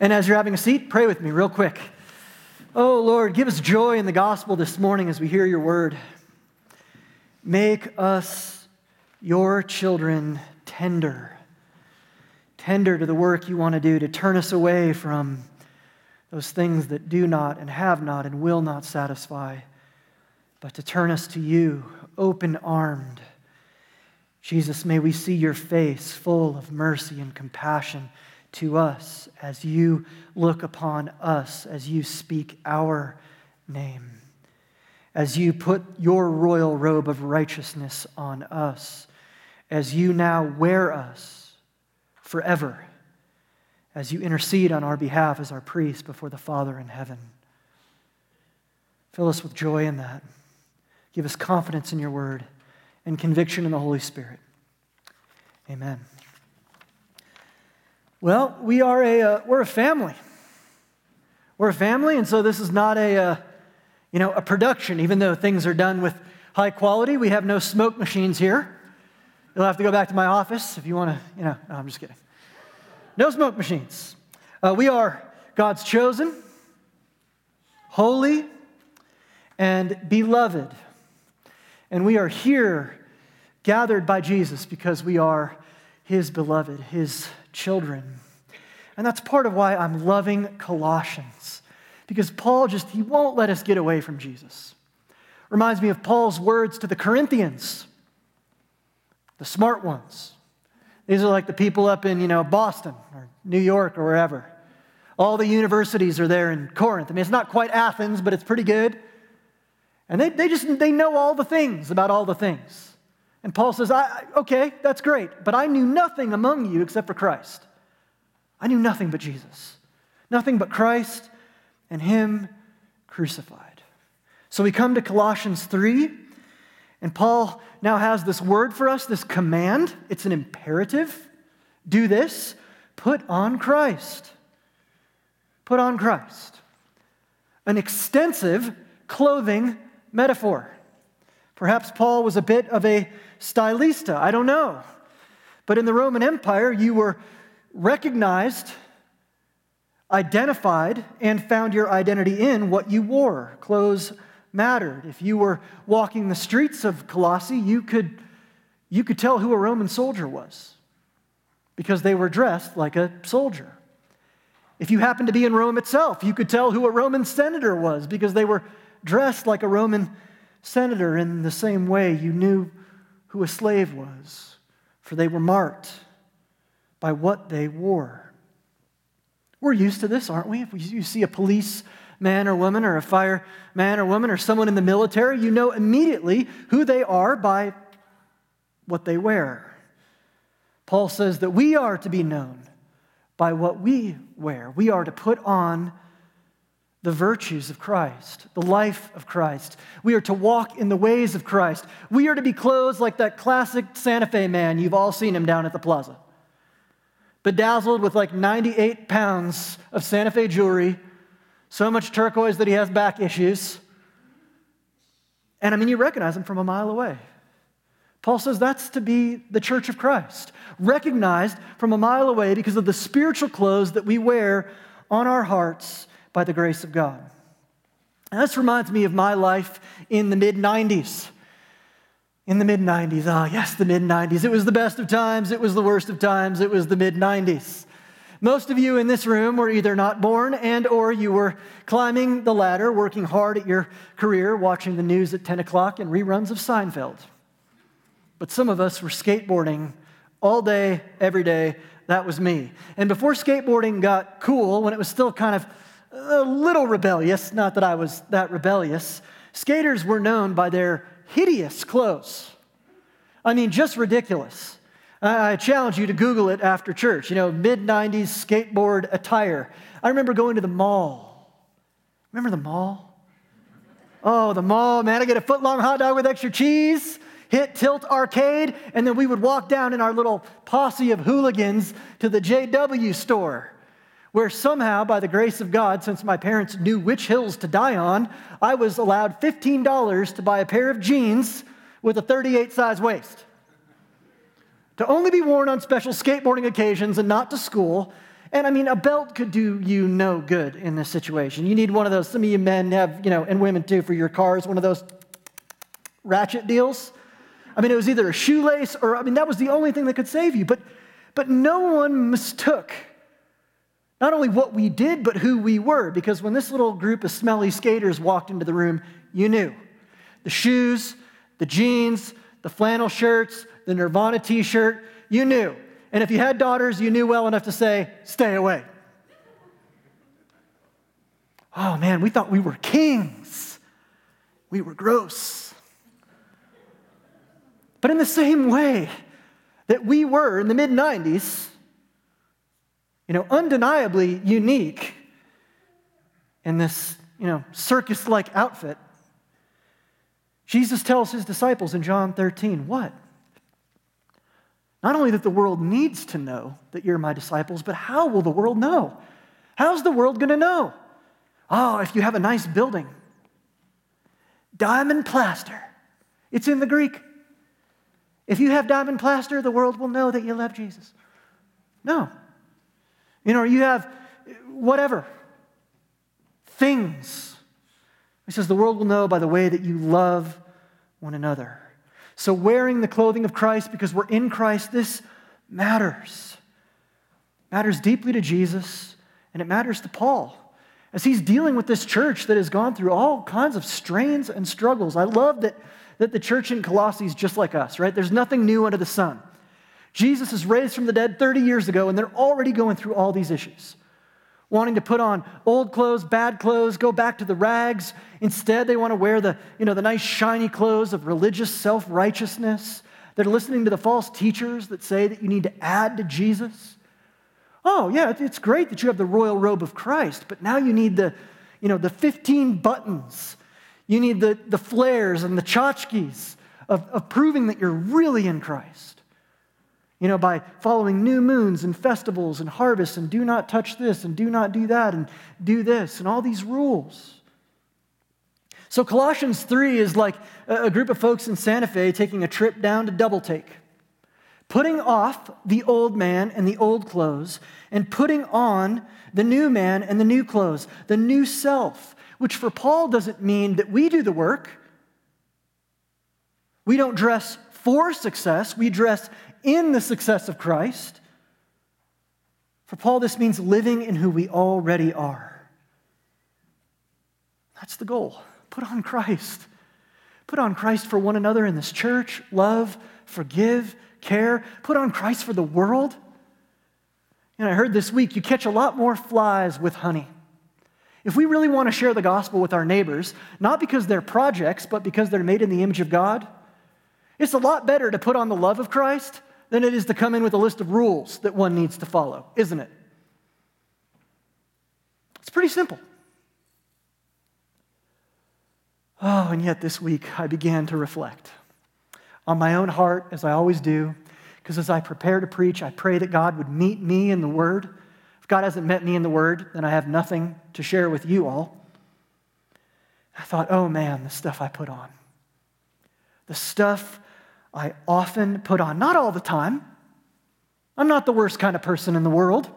And as you're having a seat, pray with me real quick. Oh, Lord, give us joy in the gospel this morning as we hear your word. Make us, your children, tender, tender to the work you want to do, to turn us away from those things that do not and have not and will not satisfy, but to turn us to you, open armed. Jesus, may we see your face full of mercy and compassion to us as you look upon us, as you speak our name, as you put your royal robe of righteousness on us, as you now wear us forever, as you intercede on our behalf as our priest before the Father in heaven. Fill us with joy in that. Give us confidence in your word and conviction in the Holy Spirit. Amen. Well, we are a, uh, we're a family. We're a family, and so this is not a, uh, you know, a production, even though things are done with high quality. We have no smoke machines here. You'll have to go back to my office if you want to, you know, no, I'm just kidding. No smoke machines. Uh, we are God's chosen, holy, and beloved. And we are here gathered by Jesus because we are his beloved, his children. And that's part of why I'm loving Colossians, because Paul just, he won't let us get away from Jesus. Reminds me of Paul's words to the Corinthians, the smart ones. These are like the people up in, you know, Boston or New York or wherever. All the universities are there in Corinth. I mean, it's not quite Athens, but it's pretty good. And they, they just, they know all the things about all the things. And Paul says, I, okay, that's great, but I knew nothing among you except for Christ. I knew nothing but Jesus, nothing but Christ and Him crucified. So we come to Colossians 3, and Paul now has this word for us, this command. It's an imperative. Do this, put on Christ. Put on Christ. An extensive clothing metaphor. Perhaps Paul was a bit of a stylista, I don't know. But in the Roman Empire, you were recognized, identified, and found your identity in what you wore. Clothes mattered. If you were walking the streets of Colossae, you could, you could tell who a Roman soldier was because they were dressed like a soldier. If you happened to be in Rome itself, you could tell who a Roman senator was because they were dressed like a Roman senator in the same way you knew who a slave was, for they were marked by what they wore. We're used to this, aren't we? If you see a police man or woman or a fireman or woman or someone in the military, you know immediately who they are by what they wear. Paul says that we are to be known by what we wear. We are to put on the virtues of Christ, the life of Christ. We are to walk in the ways of Christ. We are to be clothed like that classic Santa Fe man. You've all seen him down at the plaza. Bedazzled with like 98 pounds of Santa Fe jewelry, so much turquoise that he has back issues. And I mean, you recognize him from a mile away. Paul says that's to be the church of Christ, recognized from a mile away because of the spiritual clothes that we wear on our hearts by the grace of God. And this reminds me of my life in the mid 90s. In the mid 90s, ah, oh, yes, the mid 90s. It was the best of times, it was the worst of times, it was the mid 90s. Most of you in this room were either not born and or you were climbing the ladder, working hard at your career, watching the news at 10 o'clock and reruns of Seinfeld. But some of us were skateboarding all day, every day. That was me. And before skateboarding got cool, when it was still kind of a little rebellious, not that I was that rebellious. Skaters were known by their hideous clothes. I mean, just ridiculous. I challenge you to Google it after church. You know, mid 90s skateboard attire. I remember going to the mall. Remember the mall? Oh, the mall, man. I get a foot long hot dog with extra cheese, hit Tilt Arcade, and then we would walk down in our little posse of hooligans to the JW store where somehow, by the grace of God, since my parents knew which hills to die on, I was allowed $15 to buy a pair of jeans with a 38 size waist. To only be worn on special skateboarding occasions and not to school. And I mean, a belt could do you no good in this situation. You need one of those, some of you men have, you know, and women too, for your cars, one of those ratchet deals. I mean, it was either a shoelace or, I mean, that was the only thing that could save you. But, but no one mistook not only what we did, but who we were. Because when this little group of smelly skaters walked into the room, you knew. The shoes, the jeans, the flannel shirts, the Nirvana t shirt, you knew. And if you had daughters, you knew well enough to say, stay away. Oh man, we thought we were kings. We were gross. But in the same way that we were in the mid 90s, you know, undeniably unique in this, you know, circus like outfit, Jesus tells his disciples in John 13, what? Not only that the world needs to know that you're my disciples, but how will the world know? How's the world going to know? Oh, if you have a nice building, diamond plaster. It's in the Greek. If you have diamond plaster, the world will know that you love Jesus. No. You know, you have whatever, things. He says, the world will know by the way that you love one another. So, wearing the clothing of Christ because we're in Christ, this matters. Matters deeply to Jesus, and it matters to Paul as he's dealing with this church that has gone through all kinds of strains and struggles. I love that, that the church in Colossae is just like us, right? There's nothing new under the sun. Jesus is raised from the dead 30 years ago, and they're already going through all these issues wanting to put on old clothes, bad clothes, go back to the rags. Instead, they want to wear the, you know, the nice shiny clothes of religious self-righteousness. They're listening to the false teachers that say that you need to add to Jesus. Oh, yeah, it's great that you have the royal robe of Christ, but now you need the, you know, the 15 buttons. You need the, the flares and the tchotchkes of, of proving that you're really in Christ. You know, by following new moons and festivals and harvests and do not touch this and do not do that and do this and all these rules. So, Colossians 3 is like a group of folks in Santa Fe taking a trip down to Double Take, putting off the old man and the old clothes, and putting on the new man and the new clothes, the new self, which for Paul doesn't mean that we do the work. We don't dress for success, we dress in the success of Christ. For Paul, this means living in who we already are. That's the goal. Put on Christ. Put on Christ for one another in this church, love, forgive, care. Put on Christ for the world. And I heard this week you catch a lot more flies with honey. If we really want to share the gospel with our neighbors, not because they're projects, but because they're made in the image of God, it's a lot better to put on the love of Christ than it is to come in with a list of rules that one needs to follow, isn't it? It's pretty simple. Oh, and yet this week I began to reflect on my own heart, as I always do, because as I prepare to preach, I pray that God would meet me in the Word. If God hasn't met me in the Word, then I have nothing to share with you all. I thought, oh man, the stuff I put on. The stuff I often put on. Not all the time. I'm not the worst kind of person in the world.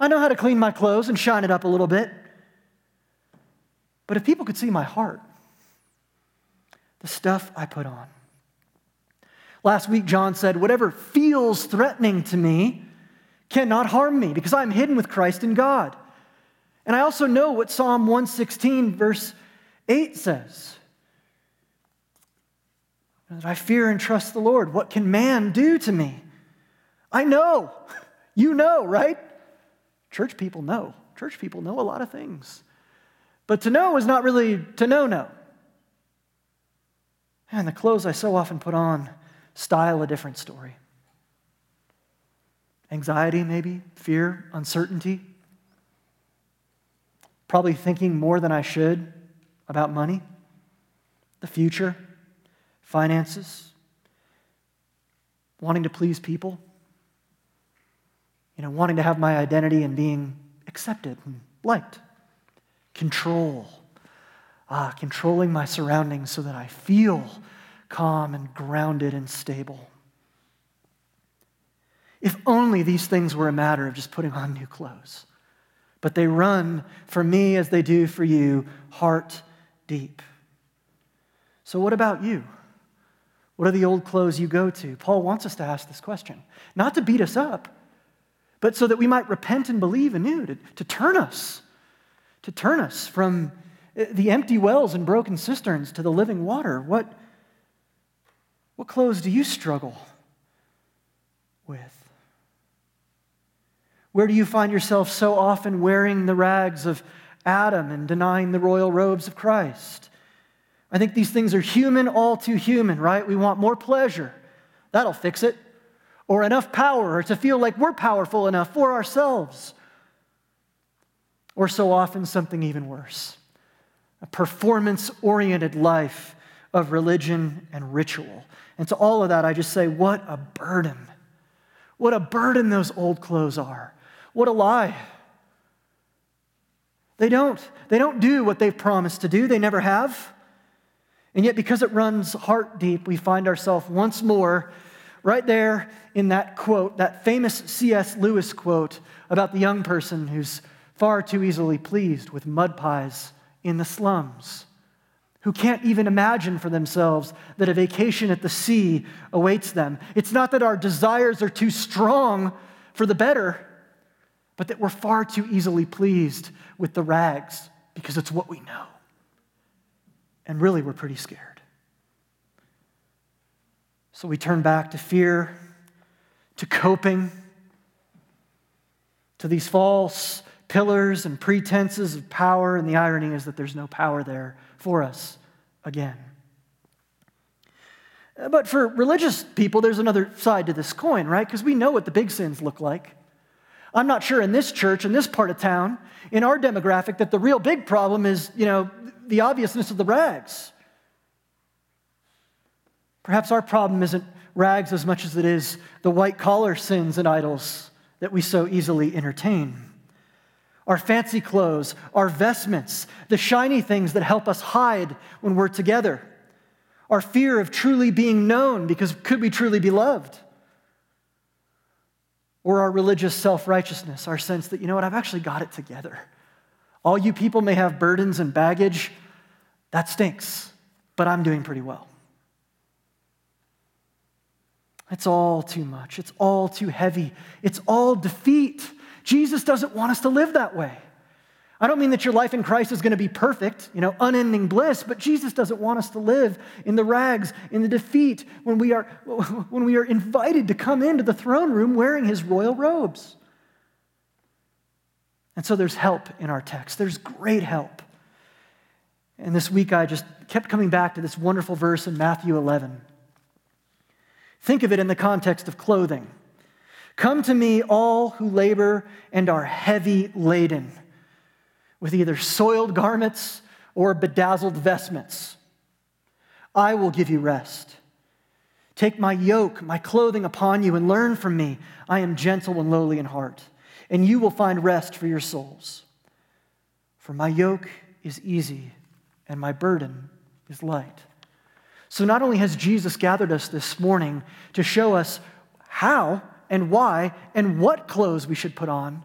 I know how to clean my clothes and shine it up a little bit. But if people could see my heart, the stuff I put on. Last week, John said, Whatever feels threatening to me cannot harm me because I'm hidden with Christ in God. And I also know what Psalm 116, verse 8 says that I fear and trust the Lord. What can man do to me? I know. You know, right? Church people know. Church people know a lot of things. But to know is not really to know, know. And the clothes I so often put on style a different story. Anxiety, maybe, fear, uncertainty. Probably thinking more than I should about money, the future finances, wanting to please people, you know, wanting to have my identity and being accepted and liked, control, ah, controlling my surroundings so that I feel calm and grounded and stable. If only these things were a matter of just putting on new clothes. But they run for me as they do for you, heart deep. So, what about you? What are the old clothes you go to? Paul wants us to ask this question, not to beat us up, but so that we might repent and believe anew, to, to turn us, to turn us from eh, the empty wells and broken cisterns to the living water. What, what clothes do you struggle with? Where do you find yourself so often wearing the rags of Adam and denying the royal robes of Christ? I think these things are human, all too human, right? We want more pleasure. That'll fix it. Or enough power, or to feel like we're powerful enough for ourselves. Or so often, something even worse a performance oriented life of religion and ritual. And to all of that, I just say, what a burden. What a burden those old clothes are. What a lie. They don't. They don't do what they've promised to do, they never have. And yet, because it runs heart deep, we find ourselves once more right there in that quote, that famous C.S. Lewis quote about the young person who's far too easily pleased with mud pies in the slums, who can't even imagine for themselves that a vacation at the sea awaits them. It's not that our desires are too strong for the better, but that we're far too easily pleased with the rags because it's what we know. And really, we're pretty scared. So we turn back to fear, to coping, to these false pillars and pretenses of power. And the irony is that there's no power there for us again. But for religious people, there's another side to this coin, right? Because we know what the big sins look like. I'm not sure in this church, in this part of town, in our demographic, that the real big problem is, you know, the obviousness of the rags. Perhaps our problem isn't rags as much as it is the white collar sins and idols that we so easily entertain. Our fancy clothes, our vestments, the shiny things that help us hide when we're together, our fear of truly being known because could we truly be loved? Or our religious self righteousness, our sense that, you know what, I've actually got it together. All you people may have burdens and baggage. That stinks, but I'm doing pretty well. It's all too much. It's all too heavy. It's all defeat. Jesus doesn't want us to live that way. I don't mean that your life in Christ is going to be perfect, you know, unending bliss, but Jesus doesn't want us to live in the rags, in the defeat, when we are, when we are invited to come into the throne room wearing his royal robes. And so there's help in our text. There's great help. And this week I just kept coming back to this wonderful verse in Matthew 11. Think of it in the context of clothing. Come to me, all who labor and are heavy laden with either soiled garments or bedazzled vestments. I will give you rest. Take my yoke, my clothing upon you, and learn from me. I am gentle and lowly in heart, and you will find rest for your souls. For my yoke is easy, and my burden is light. So, not only has Jesus gathered us this morning to show us how and why and what clothes we should put on,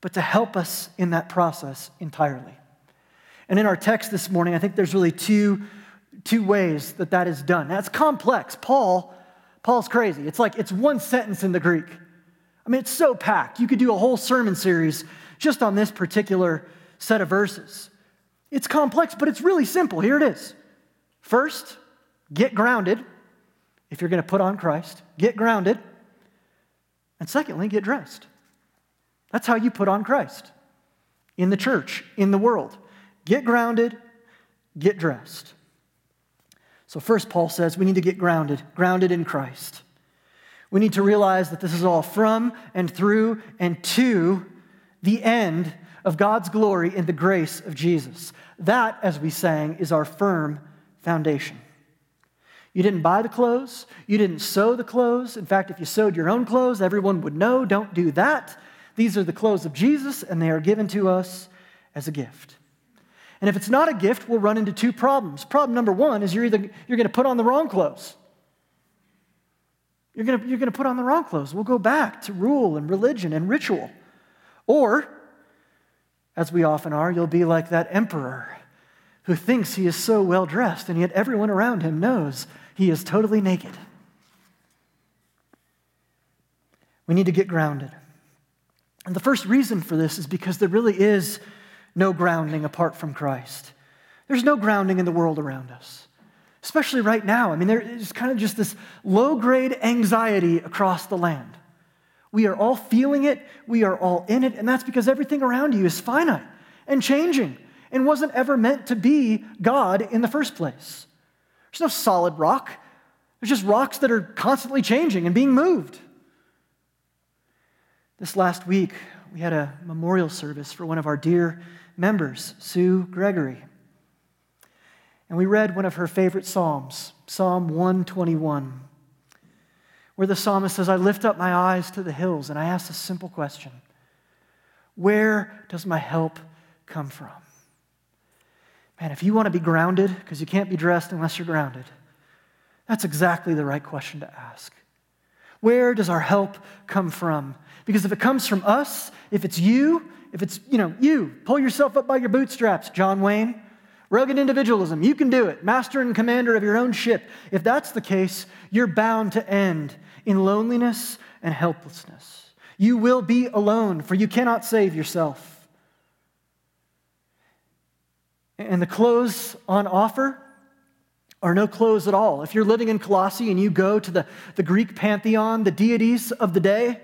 but to help us in that process entirely. And in our text this morning, I think there's really two, two ways that that is done. That's complex. Paul, Paul's crazy. It's like it's one sentence in the Greek. I mean, it's so packed. You could do a whole sermon series just on this particular set of verses. It's complex, but it's really simple. Here it is. First, get grounded if you're going to put on Christ. Get grounded. And secondly, get dressed. That's how you put on Christ in the church, in the world. Get grounded, get dressed. So, first, Paul says we need to get grounded, grounded in Christ. We need to realize that this is all from and through and to the end of God's glory in the grace of Jesus. That, as we sang, is our firm foundation. You didn't buy the clothes, you didn't sew the clothes. In fact, if you sewed your own clothes, everyone would know don't do that. These are the clothes of Jesus, and they are given to us as a gift. And if it's not a gift, we'll run into two problems. Problem number one is you're either you're going to put on the wrong clothes. You're going to, you're going to put on the wrong clothes. We'll go back to rule and religion and ritual. Or, as we often are, you'll be like that emperor who thinks he is so well dressed, and yet everyone around him knows he is totally naked. We need to get grounded. And the first reason for this is because there really is no grounding apart from Christ. There's no grounding in the world around us, especially right now. I mean, there is kind of just this low grade anxiety across the land. We are all feeling it, we are all in it, and that's because everything around you is finite and changing and wasn't ever meant to be God in the first place. There's no solid rock, there's just rocks that are constantly changing and being moved. This last week, we had a memorial service for one of our dear members, Sue Gregory. And we read one of her favorite Psalms, Psalm 121, where the psalmist says, I lift up my eyes to the hills and I ask a simple question Where does my help come from? Man, if you want to be grounded, because you can't be dressed unless you're grounded, that's exactly the right question to ask. Where does our help come from? Because if it comes from us, if it's you, if it's, you know, you, pull yourself up by your bootstraps, John Wayne. Rugged individualism, you can do it. Master and commander of your own ship. If that's the case, you're bound to end in loneliness and helplessness. You will be alone, for you cannot save yourself. And the clothes on offer are no clothes at all. If you're living in Colossae and you go to the, the Greek pantheon, the deities of the day,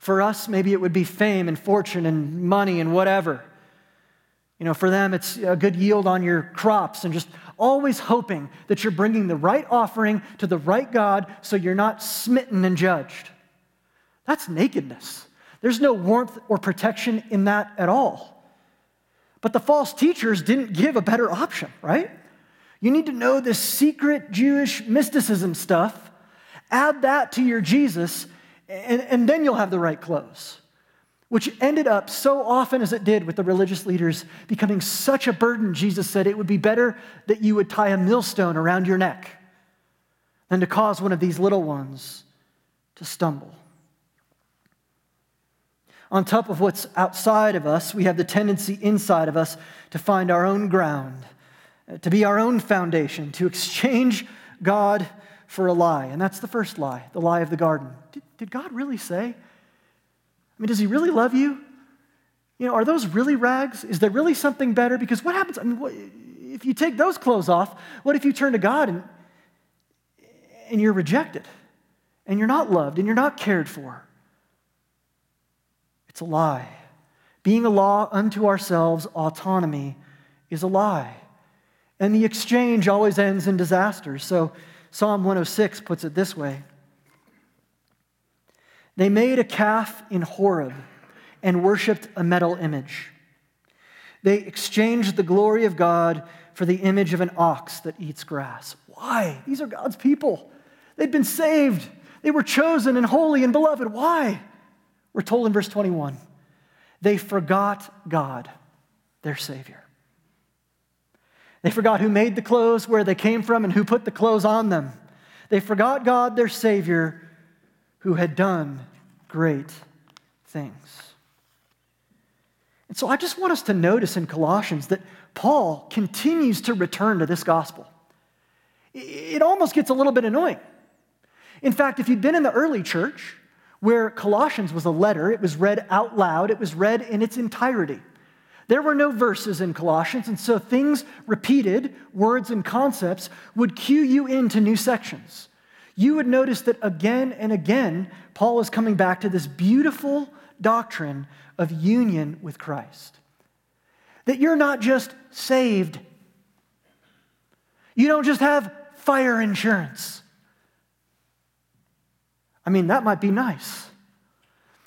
for us, maybe it would be fame and fortune and money and whatever. You know, for them, it's a good yield on your crops and just always hoping that you're bringing the right offering to the right God so you're not smitten and judged. That's nakedness. There's no warmth or protection in that at all. But the false teachers didn't give a better option, right? You need to know this secret Jewish mysticism stuff, add that to your Jesus, and, and then you'll have the right clothes. Which ended up so often as it did with the religious leaders becoming such a burden, Jesus said it would be better that you would tie a millstone around your neck than to cause one of these little ones to stumble. On top of what's outside of us, we have the tendency inside of us to find our own ground, uh, to be our own foundation, to exchange God for a lie. And that's the first lie, the lie of the garden. Did God really say? I mean, does he really love you? You know, are those really rags? Is there really something better? Because what happens? I mean, what, if you take those clothes off, what if you turn to God and, and you're rejected and you're not loved and you're not cared for? It's a lie. Being a law unto ourselves, autonomy, is a lie. And the exchange always ends in disaster. So Psalm 106 puts it this way They made a calf in Horeb and worshiped a metal image. They exchanged the glory of God for the image of an ox that eats grass. Why? These are God's people. They'd been saved, they were chosen and holy and beloved. Why? We're told in verse 21 they forgot God, their Savior. They forgot who made the clothes, where they came from, and who put the clothes on them. They forgot God, their Savior, who had done great things. And so I just want us to notice in Colossians that Paul continues to return to this gospel. It almost gets a little bit annoying. In fact, if you'd been in the early church, where Colossians was a letter, it was read out loud, it was read in its entirety. There were no verses in Colossians, and so things repeated, words and concepts, would cue you into new sections. You would notice that again and again, Paul is coming back to this beautiful doctrine of union with Christ. That you're not just saved, you don't just have fire insurance. I mean, that might be nice.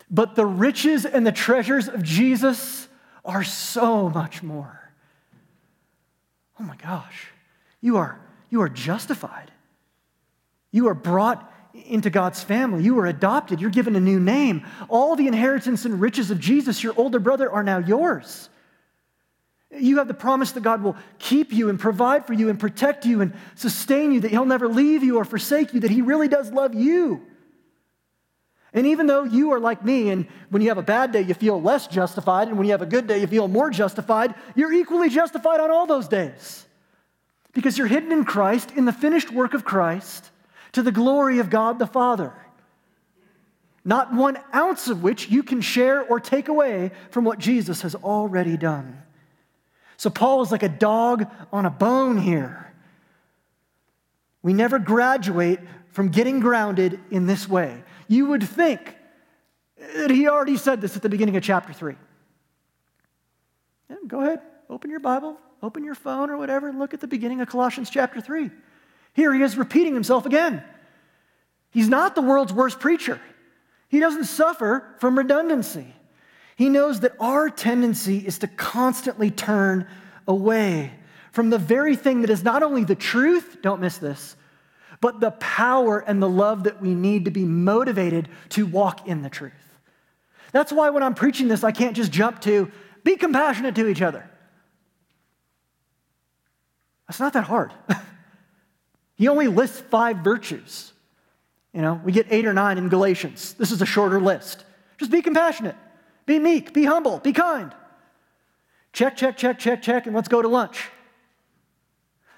But the riches and the treasures of Jesus are so much more. Oh my gosh, you are, you are justified. You are brought into God's family. You are adopted. You're given a new name. All the inheritance and riches of Jesus, your older brother, are now yours. You have the promise that God will keep you and provide for you and protect you and sustain you, that He'll never leave you or forsake you, that He really does love you. And even though you are like me, and when you have a bad day, you feel less justified, and when you have a good day, you feel more justified, you're equally justified on all those days. Because you're hidden in Christ, in the finished work of Christ, to the glory of God the Father. Not one ounce of which you can share or take away from what Jesus has already done. So Paul is like a dog on a bone here. We never graduate from getting grounded in this way. You would think that he already said this at the beginning of chapter 3. Yeah, go ahead, open your Bible, open your phone or whatever, and look at the beginning of Colossians chapter 3. Here he is repeating himself again. He's not the world's worst preacher. He doesn't suffer from redundancy. He knows that our tendency is to constantly turn away from the very thing that is not only the truth, don't miss this, but the power and the love that we need to be motivated to walk in the truth. That's why when I'm preaching this, I can't just jump to be compassionate to each other. That's not that hard. he only lists five virtues. You know, we get eight or nine in Galatians. This is a shorter list. Just be compassionate, be meek, be humble, be kind. Check, check, check, check, check, and let's go to lunch.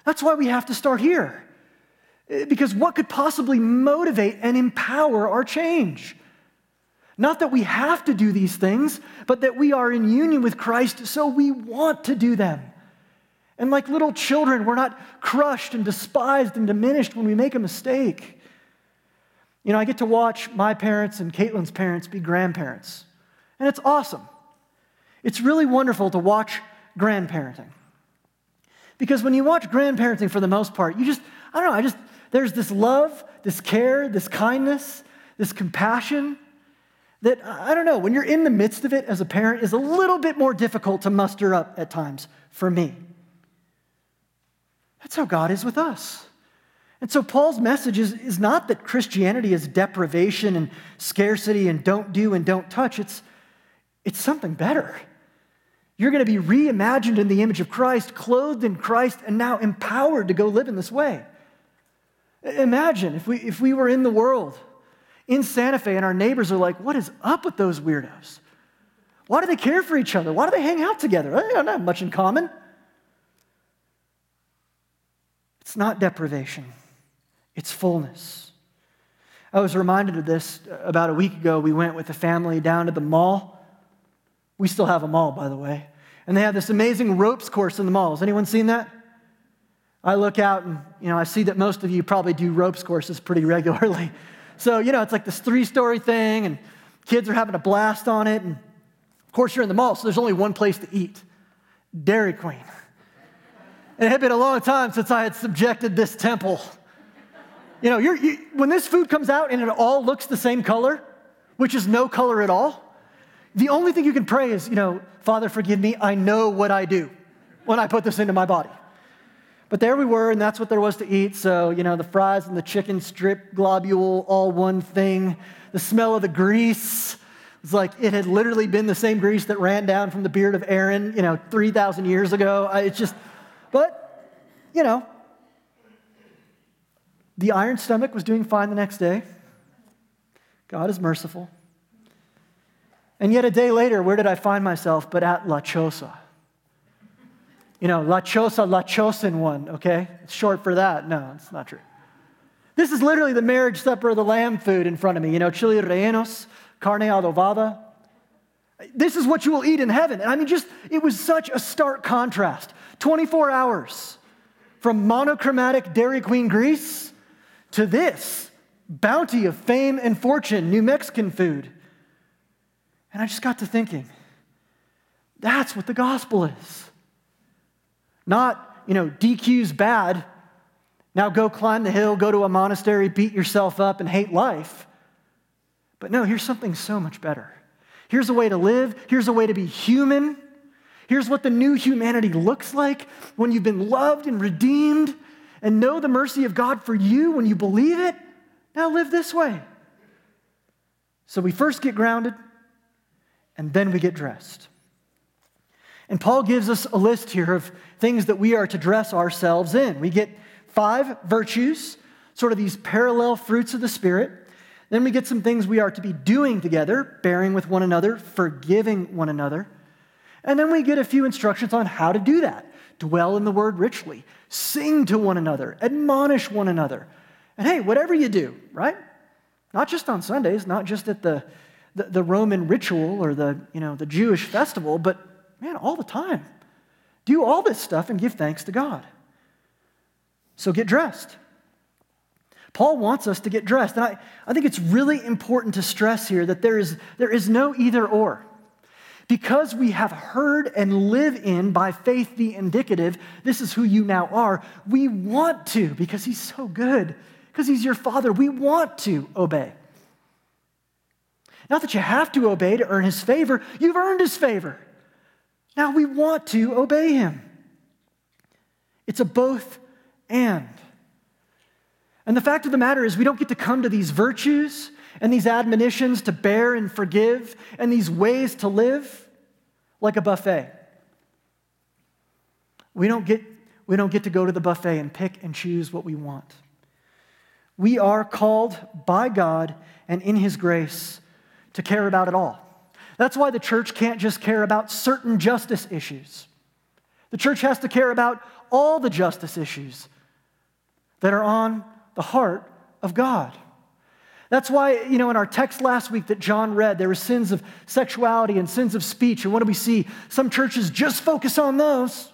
That's why we have to start here. Eh, because what could possibly motivate and empower our change? Not that we have to do these things, but that we are in union with Christ, so we want to do them. And like little children, we're not crushed and despised and diminished when we make a mistake. You know, I get to watch my parents and Caitlin's parents be grandparents, and it's awesome. It's really wonderful to watch grandparenting. Because when you watch grandparenting for the most part, you just, I don't know, I just, there's this love, this care, this kindness, this compassion that, I don't know, when you're in the midst of it as a parent is a little bit more difficult to muster up at times for me. That's how God is with us. And so Paul's message is, is not that Christianity is deprivation and scarcity and don't do and don't touch. It's, it's something better. You're going to be reimagined in the image of Christ, clothed in Christ, and now empowered to go live in this way. Imagine if we, if we were in the world, in Santa Fe, and our neighbors are like, What is up with those weirdos? Why do they care for each other? Why do they hang out together? They don't have much in common. It's not deprivation, it's fullness. I was reminded of this uh, about a week ago. We went with a family down to the mall. We still have a mall, by the way. And they have this amazing ropes course in the mall. Has anyone seen that? I look out and, you know, I see that most of you probably do ropes courses pretty regularly. So, you know, it's like this three story thing, and kids are having a blast on it. And of course, you're in the mall, so there's only one place to eat Dairy Queen. It had been a long time since I had subjected this temple. You know, you, when this food comes out and it all looks the same color, which is no color at all, the only thing you can pray is, you know, Father, forgive me, I know what I do when I put this into my body. But there we were, and that's what there was to eat. So, you know, the fries and the chicken strip globule, all one thing. The smell of the grease was like it had literally been the same grease that ran down from the beard of Aaron, you know, 3,000 years ago. It's just, but, you know, the iron stomach was doing fine the next day. God is merciful. And yet a day later, where did I find myself but at La Choza? You know, La Choza, La Chosin one, okay? It's short for that. No, it's not true. This is literally the marriage supper of the lamb food in front of me. You know, chili rellenos, carne adobada. This is what you will eat in heaven. And I mean, just, it was such a stark contrast. 24 hours from monochromatic Dairy Queen grease to this bounty of fame and fortune, New Mexican food. And I just got to thinking, that's what the gospel is. Not, you know, DQ's bad. Now go climb the hill, go to a monastery, beat yourself up, and hate life. But no, here's something so much better. Here's a way to live. Here's a way to be human. Here's what the new humanity looks like when you've been loved and redeemed and know the mercy of God for you when you believe it. Now live this way. So we first get grounded and then we get dressed. And Paul gives us a list here of things that we are to dress ourselves in. We get five virtues, sort of these parallel fruits of the Spirit. Then we get some things we are to be doing together, bearing with one another, forgiving one another. And then we get a few instructions on how to do that dwell in the word richly, sing to one another, admonish one another. And hey, whatever you do, right? Not just on Sundays, not just at the, the, the Roman ritual or the, you know, the Jewish festival, but man, all the time. Do all this stuff and give thanks to God. So get dressed. Paul wants us to get dressed. And I, I think it's really important to stress here that there is, there is no either or. Because we have heard and live in by faith the indicative, this is who you now are, we want to, because he's so good, because he's your father, we want to obey. Not that you have to obey to earn his favor, you've earned his favor. Now we want to obey him. It's a both and. And the fact of the matter is, we don't get to come to these virtues and these admonitions to bear and forgive and these ways to live like a buffet. We don't get, we don't get to go to the buffet and pick and choose what we want. We are called by God and in His grace to care about it all. That's why the church can't just care about certain justice issues. The church has to care about all the justice issues that are on the heart of God. That's why, you know, in our text last week that John read, there were sins of sexuality and sins of speech. And what do we see? Some churches just focus on those.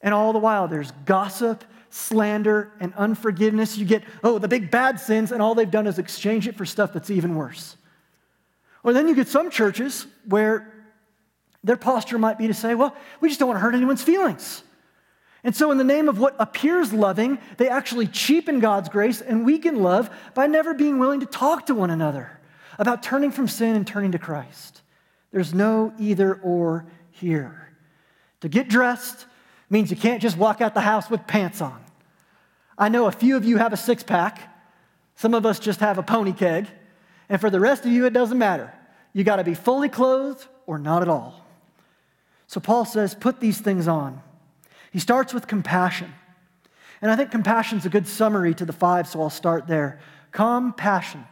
And all the while, there's gossip, slander, and unforgiveness. You get, oh, the big bad sins, and all they've done is exchange it for stuff that's even worse. Or then you get some churches where their posture might be to say, well, we just don't want to hurt anyone's feelings. And so, in the name of what appears loving, they actually cheapen God's grace and weaken love by never being willing to talk to one another about turning from sin and turning to Christ. There's no either or here. To get dressed means you can't just walk out the house with pants on. I know a few of you have a six pack, some of us just have a pony keg, and for the rest of you, it doesn't matter. You got to be fully clothed or not at all. So, Paul says, put these things on. He starts with compassion. And I think compassion is a good summary to the five, so I'll start there. Compassion.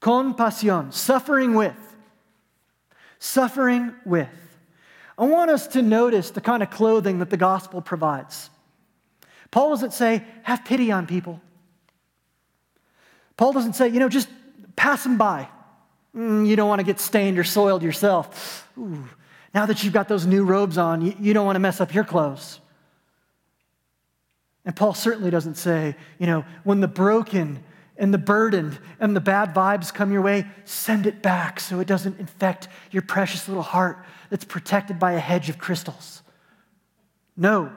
Compassion, suffering with. Suffering with. I want us to notice the kind of clothing that the gospel provides. Paul doesn't say, have pity on people. Paul doesn't say, you know, just pass them by. Mm, you don't want to get stained or soiled yourself. Ooh, now that you've got those new robes on, you, you don't want to mess up your clothes. And Paul certainly doesn't say, you know, when the broken and the burdened and the bad vibes come your way, send it back so it doesn't infect your precious little heart that's protected by a hedge of crystals. No.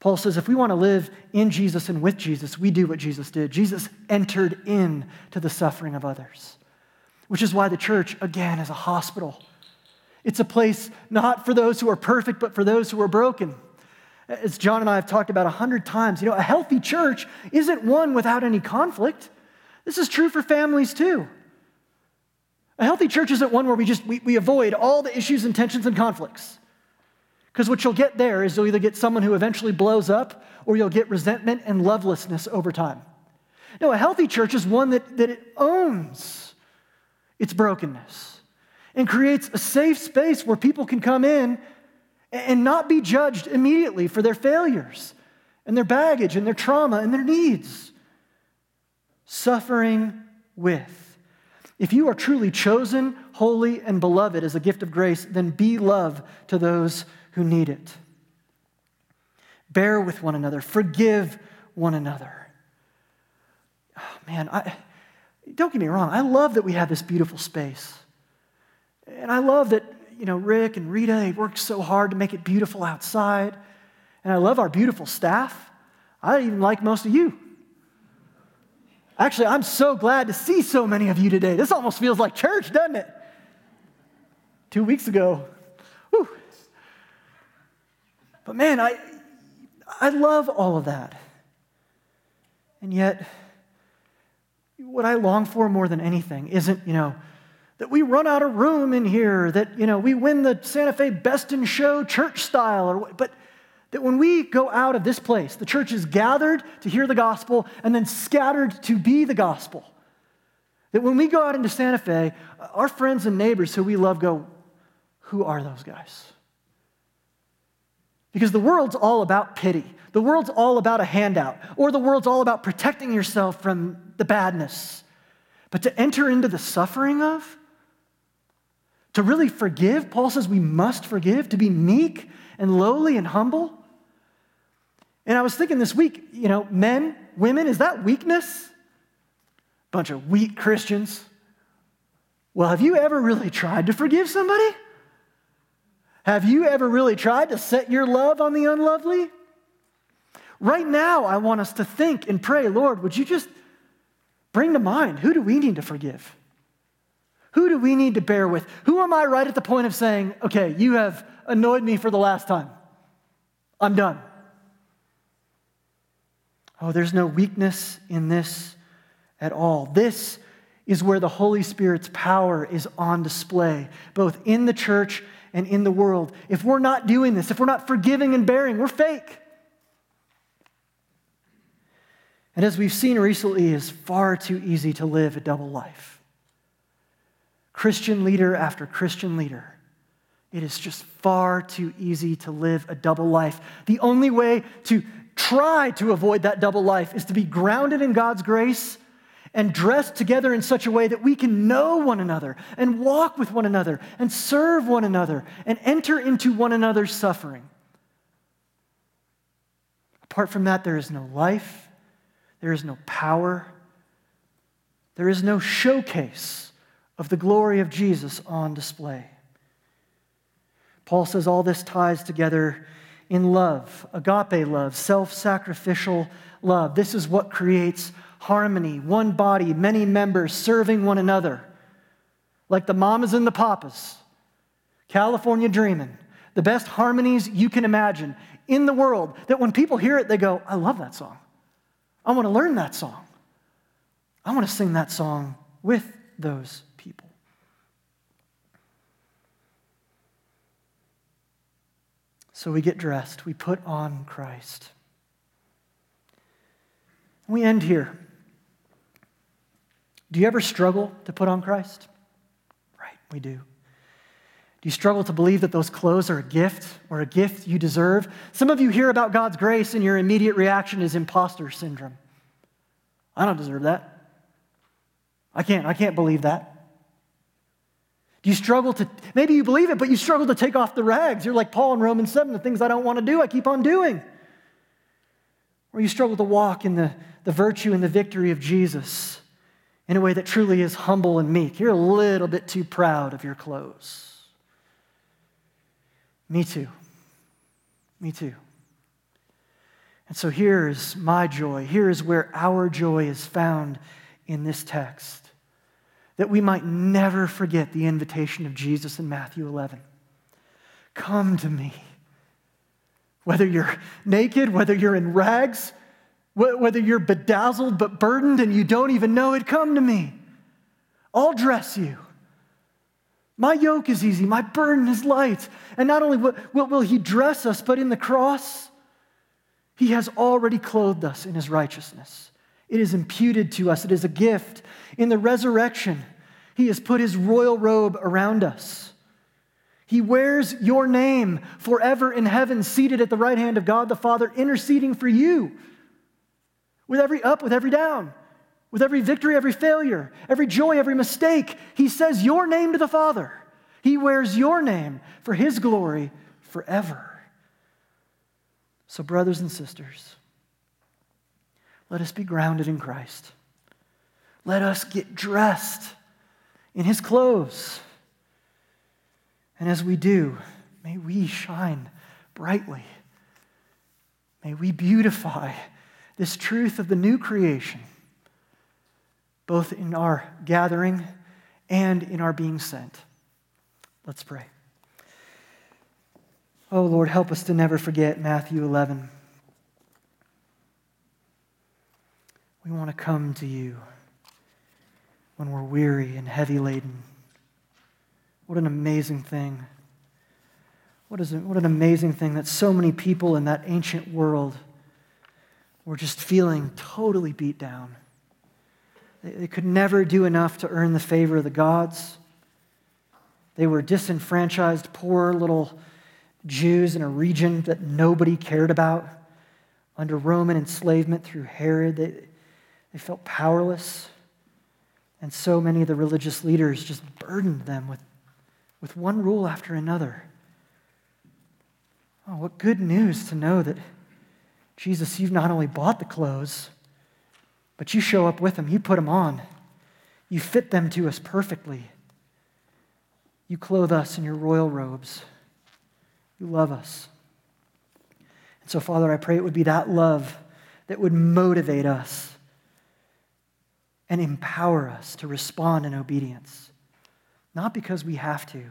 Paul says if we want to live in Jesus and with Jesus, we do what Jesus did. Jesus entered in to the suffering of others, which is why the church, again, is a hospital. It's a place not for those who are perfect, but for those who are broken as John and I have talked about a hundred times, you know, a healthy church isn't one without any conflict. This is true for families too. A healthy church isn't one where we just we, we avoid all the issues and tensions and conflicts. Because what you'll get there is you'll either get someone who eventually blows up or you'll get resentment and lovelessness over time. No, a healthy church is one that, that it owns its brokenness and creates a safe space where people can come in and not be judged immediately for their failures and their baggage and their trauma and their needs. Suffering with. If you are truly chosen, holy, and beloved as a gift of grace, then be love to those who need it. Bear with one another, forgive one another. Oh, man, I, don't get me wrong, I love that we have this beautiful space. And I love that you know, Rick and Rita, they worked so hard to make it beautiful outside. And I love our beautiful staff. I even like most of you. Actually, I'm so glad to see so many of you today. This almost feels like church, doesn't it? Two weeks ago. Whew. But man, I, I love all of that. And yet, what I long for more than anything isn't, you know, that we run out of room in here, that, you know, we win the Santa Fe Best in Show church style, or, but that when we go out of this place, the church is gathered to hear the gospel and then scattered to be the gospel. That when we go out into Santa Fe, our friends and neighbors who we love go, Who are those guys? Because the world's all about pity. The world's all about a handout, or the world's all about protecting yourself from the badness. But to enter into the suffering of, to really forgive, Paul says we must forgive, to be meek and lowly and humble. And I was thinking this week, you know, men, women, is that weakness? Bunch of weak Christians. Well, have you ever really tried to forgive somebody? Have you ever really tried to set your love on the unlovely? Right now, I want us to think and pray, Lord, would you just bring to mind who do we need to forgive? Who do we need to bear with? Who am I right at the point of saying, okay, you have annoyed me for the last time? I'm done. Oh, there's no weakness in this at all. This is where the Holy Spirit's power is on display, both in the church and in the world. If we're not doing this, if we're not forgiving and bearing, we're fake. And as we've seen recently, it's far too easy to live a double life. Christian leader after Christian leader, it is just far too easy to live a double life. The only way to try to avoid that double life is to be grounded in God's grace and dressed together in such a way that we can know one another and walk with one another and serve one another and enter into one another's suffering. Apart from that, there is no life, there is no power, there is no showcase of the glory of Jesus on display. Paul says all this ties together in love, agape love, self sacrificial love. This is what creates harmony, one body, many members serving one another, like the mamas and the papas. California dreaming, the best harmonies you can imagine in the world, that when people hear it, they go, I love that song. I want to learn that song. I want to sing that song with those people. So we get dressed, we put on Christ. We end here. Do you ever struggle to put on Christ? Right, we do. Do you struggle to believe that those clothes are a gift or a gift you deserve? Some of you hear about God's grace and your immediate reaction is imposter syndrome. I don't deserve that. I can't, I can't believe that. Do you struggle to, maybe you believe it, but you struggle to take off the rags. You're like Paul in Romans 7, the things I don't want to do, I keep on doing. Or you struggle to walk in the, the virtue and the victory of Jesus in a way that truly is humble and meek. You're a little bit too proud of your clothes. Me too. Me too. And so here is my joy. Here is where our joy is found in this text. That we might never forget the invitation of Jesus in Matthew 11. Come to me. Whether you're naked, whether you're in rags, whether you're bedazzled but burdened and you don't even know it, come to me. I'll dress you. My yoke is easy, my burden is light. And not only will, will He dress us, but in the cross, He has already clothed us in His righteousness. It is imputed to us, it is a gift. In the resurrection, He has put His royal robe around us. He wears your name forever in heaven, seated at the right hand of God the Father, interceding for you with every up, with every down, with every victory, every failure, every joy, every mistake. He says your name to the Father. He wears your name for His glory forever. So, brothers and sisters, let us be grounded in Christ. Let us get dressed in His clothes. And as we do, may we shine brightly. May we beautify this truth of the new creation, both in our gathering and in our being sent. Let's pray. Oh Lord, help us to never forget Matthew 11. We want to come to you when we're weary and heavy laden. What an amazing thing. What, is it, what an amazing thing that so many people in that ancient world were just feeling totally beat down. They, they could never do enough to earn the favor of the gods. They were disenfranchised, poor little Jews in a region that nobody cared about. Under Roman enslavement through Herod, they, they felt powerless. And so many of the religious leaders just burdened them with, with one rule after another. Oh, what good news to know that, Jesus, you've not only bought the clothes, but you show up with them, you put them on, you fit them to us perfectly. You clothe us in your royal robes. You love us. And so, Father, I pray it would be that love that would motivate us and empower us to respond in obedience. Not because we have to,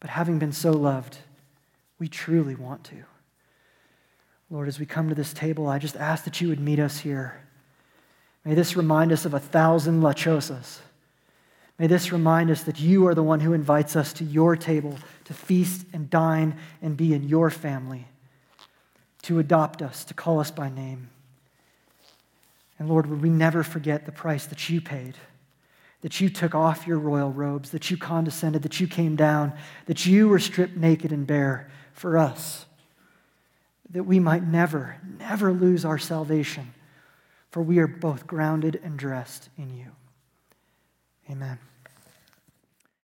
but having been so loved, we truly want to. Lord, as we come to this table, I just ask that you would meet us here. May this remind us of a thousand La Chozas May this remind us that you are the one who invites us to your table to feast and dine and be in your family, to adopt us, to call us by name. And Lord, would we never forget the price that you paid, that you took off your royal robes, that you condescended, that you came down, that you were stripped naked and bare for us, that we might never, never lose our salvation, for we are both grounded and dressed in you. Amen.